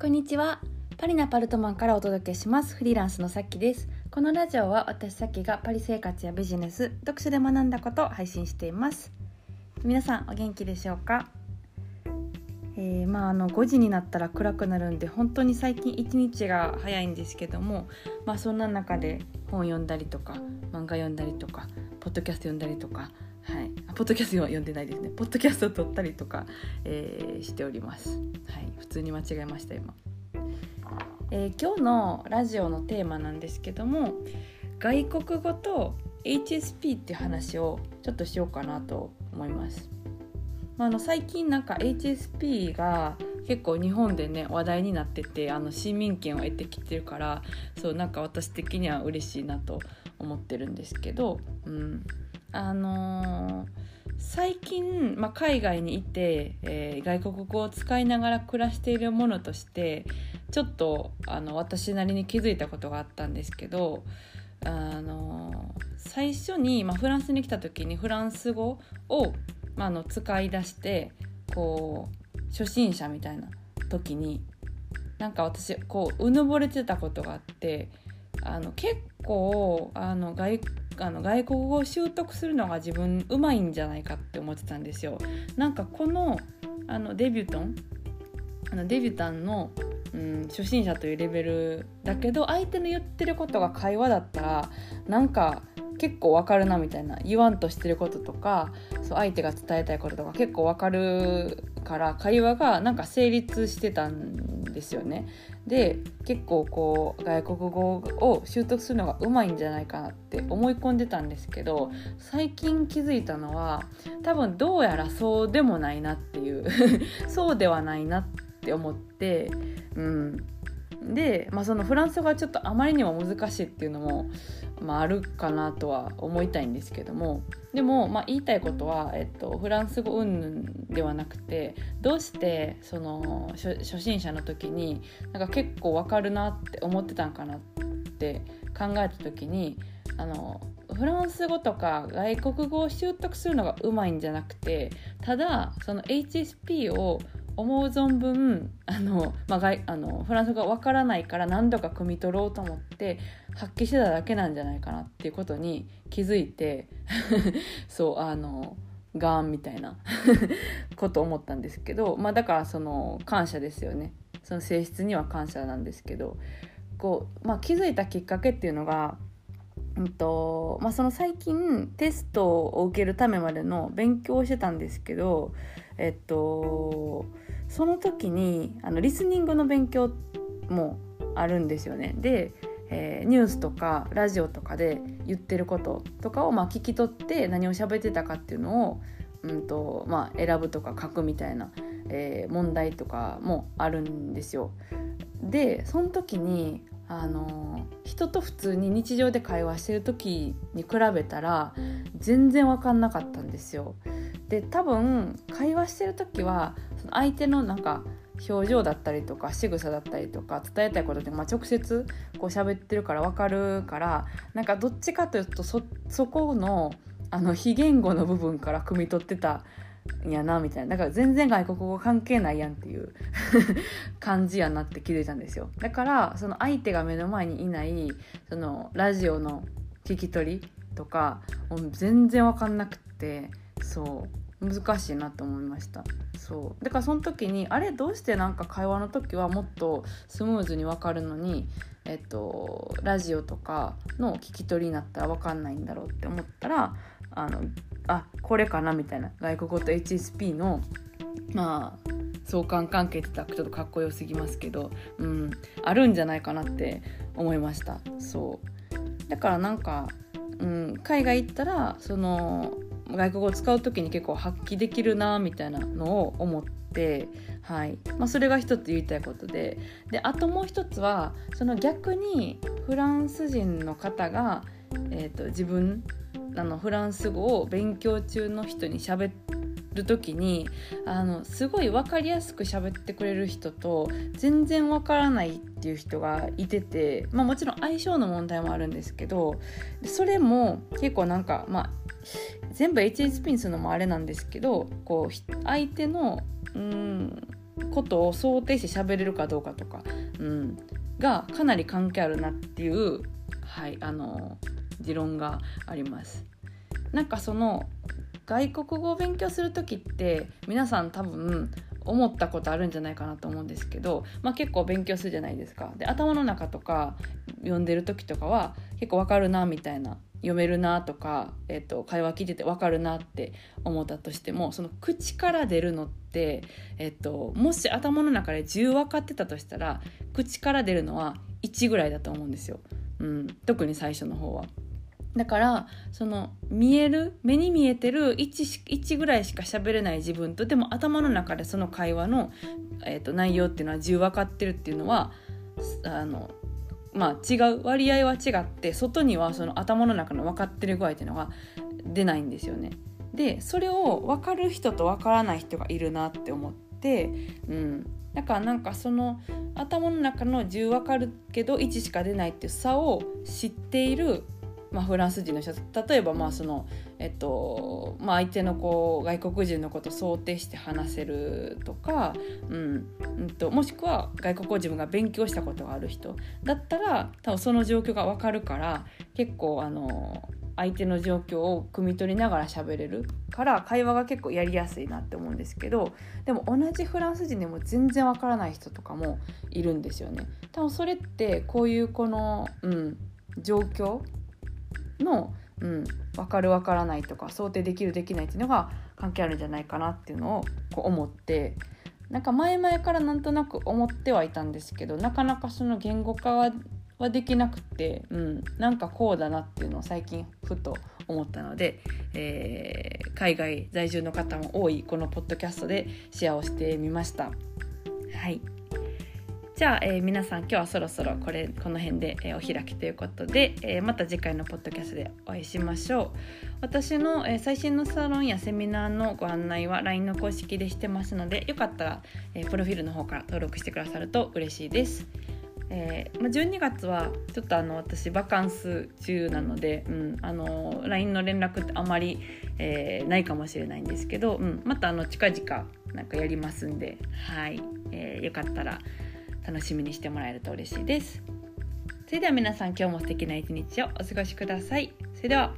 こんにちは。パリナパルトマンからお届けします。フリーランスのさっきです。このラジオは私さっきがパリ生活やビジネス読書で学んだことを配信しています。皆さんお元気でしょうか？えー、まああの5時になったら暗くなるんで本当に最近一日が早いんですけどもまあそんな中で本読んだりとか漫画読んだりとかポッドキャスト読んだりとかはい、ポッドキャストは読んでないですね。ポッドキャストを撮ったりとか、えー、しております、はい、普通に間違えました今、えー、今日のラジオのテーマなんですけども外国語と HSP っていう話をちょっとしようかなと思います、まあ、あの最近なんか HSP が結構日本でね話題になっててあの市民権を得てきてるからそうなんか私的には嬉しいなと思ってるんですけど、うん、あのー、最近、まあ、海外にいて、えー、外国語を使いながら暮らしているものとしてちょっとあの私なりに気づいたことがあったんですけど、あのー、最初に、まあ、フランスに来た時にフランス語を、まあ、の使い出してこう初心者みたいな時になんか私こううぬぼれてたことがあってあの結構あの外あの外国語を習得するのが自分うまいんじゃないかって思ってたんですよ。なんかこのあのデビュートンあのデビュタンの、うん、初心者というレベルだけど相手の言ってることが会話だったらなんか結構わかるなみたいな言わんとしてることとかそう相手が伝えたいこととか結構わかるから会話がなんか成立してたんですよね。で結構こう外国語を習得するのがうまいんじゃないかなって思い込んでたんですけど最近気づいたのは多分どうやらそうでもないなっていう そうではないなって思ってうんで、まあ、そのフランス語がちょっとあまりにも難しいっていうのも、まあ、あるかなとは思いたいんですけども。でも、まあ、言いたいことは、えっと、フランス語云々ではなくてどうしてその初心者の時になんか結構わかるなって思ってたんかなって考えた時にあのフランス語とか外国語を習得するのがうまいんじゃなくてただその HSP を思う存分あの、まあ、あのフランス語がわからないから何度か汲み取ろうと思って発揮してただけなんじゃないかなっていうことに気づいて そうあのガーンみたいな こと思ったんですけど、まあ、だからその感謝ですよね。その性質には感謝なんですけどこう、まあ、気づいたきっかけっていうのがうんとまあ、その最近テストを受けるためまでの勉強をしてたんですけどえっとその時にあのリスニングの勉強もあるんですよね。で、えー、ニュースとかラジオとかで言ってることとかをまあ聞き取って何を喋ってたかっていうのを、うんとまあ、選ぶとか書くみたいな、えー、問題とかもあるんですよ。でその時にあの人と普通に日常で会話してる時に比べたら全然分かんなかったんですよ。で多分会話してる時はその相手のなんか表情だったりとか仕草だったりとか伝えたいことって、まあ、直接こう喋ってるから分かるからなんかどっちかというとそこのあの非言語の部分から汲み取ってたんやなみたいな。だから全然外国語関係ないやんっていう 感じやなって気づいたんですよ。だからその相手が目の前にいないそのラジオの聞き取りとかもう全然分かんなくってそう。難しいなと思いました。そう。だからその時にあれどうしてなんか会話の時はもっとスムーズに分かるのにえっとラジオとかの聞き取りになったら分かんないんだろうって思ったらあのあこれかなみたいな。外国語と HSP のまあ相関関係って言ったらちょっとかっこよすぎますけど、うん、あるんじゃないかなって思いました。そう。だからなんか、うん、海外行ったらその外国語を使う時に結構発揮できるなみたいなのを思って、はい。まあ、それが一つ言いたいことで。であともう一つはその逆にフランス人の方が、えーと、自分あのフランス語を勉強中の人に喋る時にあのすごい分かりやすく喋ってくれる人と全然分からないっていう人がいてて、まあ、もちろん相性の問題もあるんですけどそれも結構なんかまあ全部 HSP にするのもあれなんですけどこう相手のうんことを想定して喋れるかどうかとか、うん、がかなり関係あるなっていう、はい、あの持論があります。なんかその外国語を勉強する時って皆さん多分思ったことあるんじゃないかなと思うんですけど、まあ、結構勉強するじゃないですか。で頭の中とか読んでる時とかは結構わかるなみたいな読めるなとか、えーと、会話聞いてて分かるなって思ったとしてもその口から出るのって、えーと、もし頭の中で10分かってたとしたら口から出るのは1ぐらいだと思うんですよ、うん、特に最初の方は。だからその見える目に見えてる 1, 1ぐらいしか喋れない自分とでも頭の中でその会話の、えーと内容っていうのは10分かってるっていうのはあのまあ、違う割合は違って外にはその頭の中の分かってる具合っていうのが出ないんですよね。でそれを分かる人と分からない人がいるなって思って、うん、だからなんかその頭の中の10分かるけど1しか出ないっていう差を知っているまあ、フランス人の人例えばまあその、えっとまあ、相手のこう外国人のことを想定して話せるとか、うんうんと、もしくは外国語自分が勉強したことがある人だったら多分その状況が分かるから結構あの相手の状況を汲み取りながら喋れるから会話が結構やりやすいなって思うんですけどでも同じフランス人でも全然わからない人とかもいるんですよね。多分それってこういうこの、うん、状況の、うん、分かる分からないとか想定できるできないっていうのが関係あるんじゃないかなっていうのをこう思ってなんか前々からなんとなく思ってはいたんですけどなかなかその言語化ははできなくて、うん、なんかこうだなっていうのを最近ふと思ったので、えー、海外在住の方も多いこのポッドキャストでシェアをしてみました。はいじゃあ、えー、皆さん今日はそろそろこれこの辺で、えー、お開きということで、えー、また次回のポッドキャストでお会いしましょう。私の、え最新のサロンやセミナーのご案内は LINE の公式でしてますのでよかったら、えプロフィールの方から登録してくださると嬉しいです。えーまあ、12月はちょっとあの私バカンス中なので、うん、あの LINE の連絡ってあまり、えー、ないかもしれないんですけど、うん、またあの近々なんかやりますんで、はいえー、よかったら楽しみにしてもらえると嬉しいです。それでは皆さん今日も素敵な一日をお過ごしください。それでは。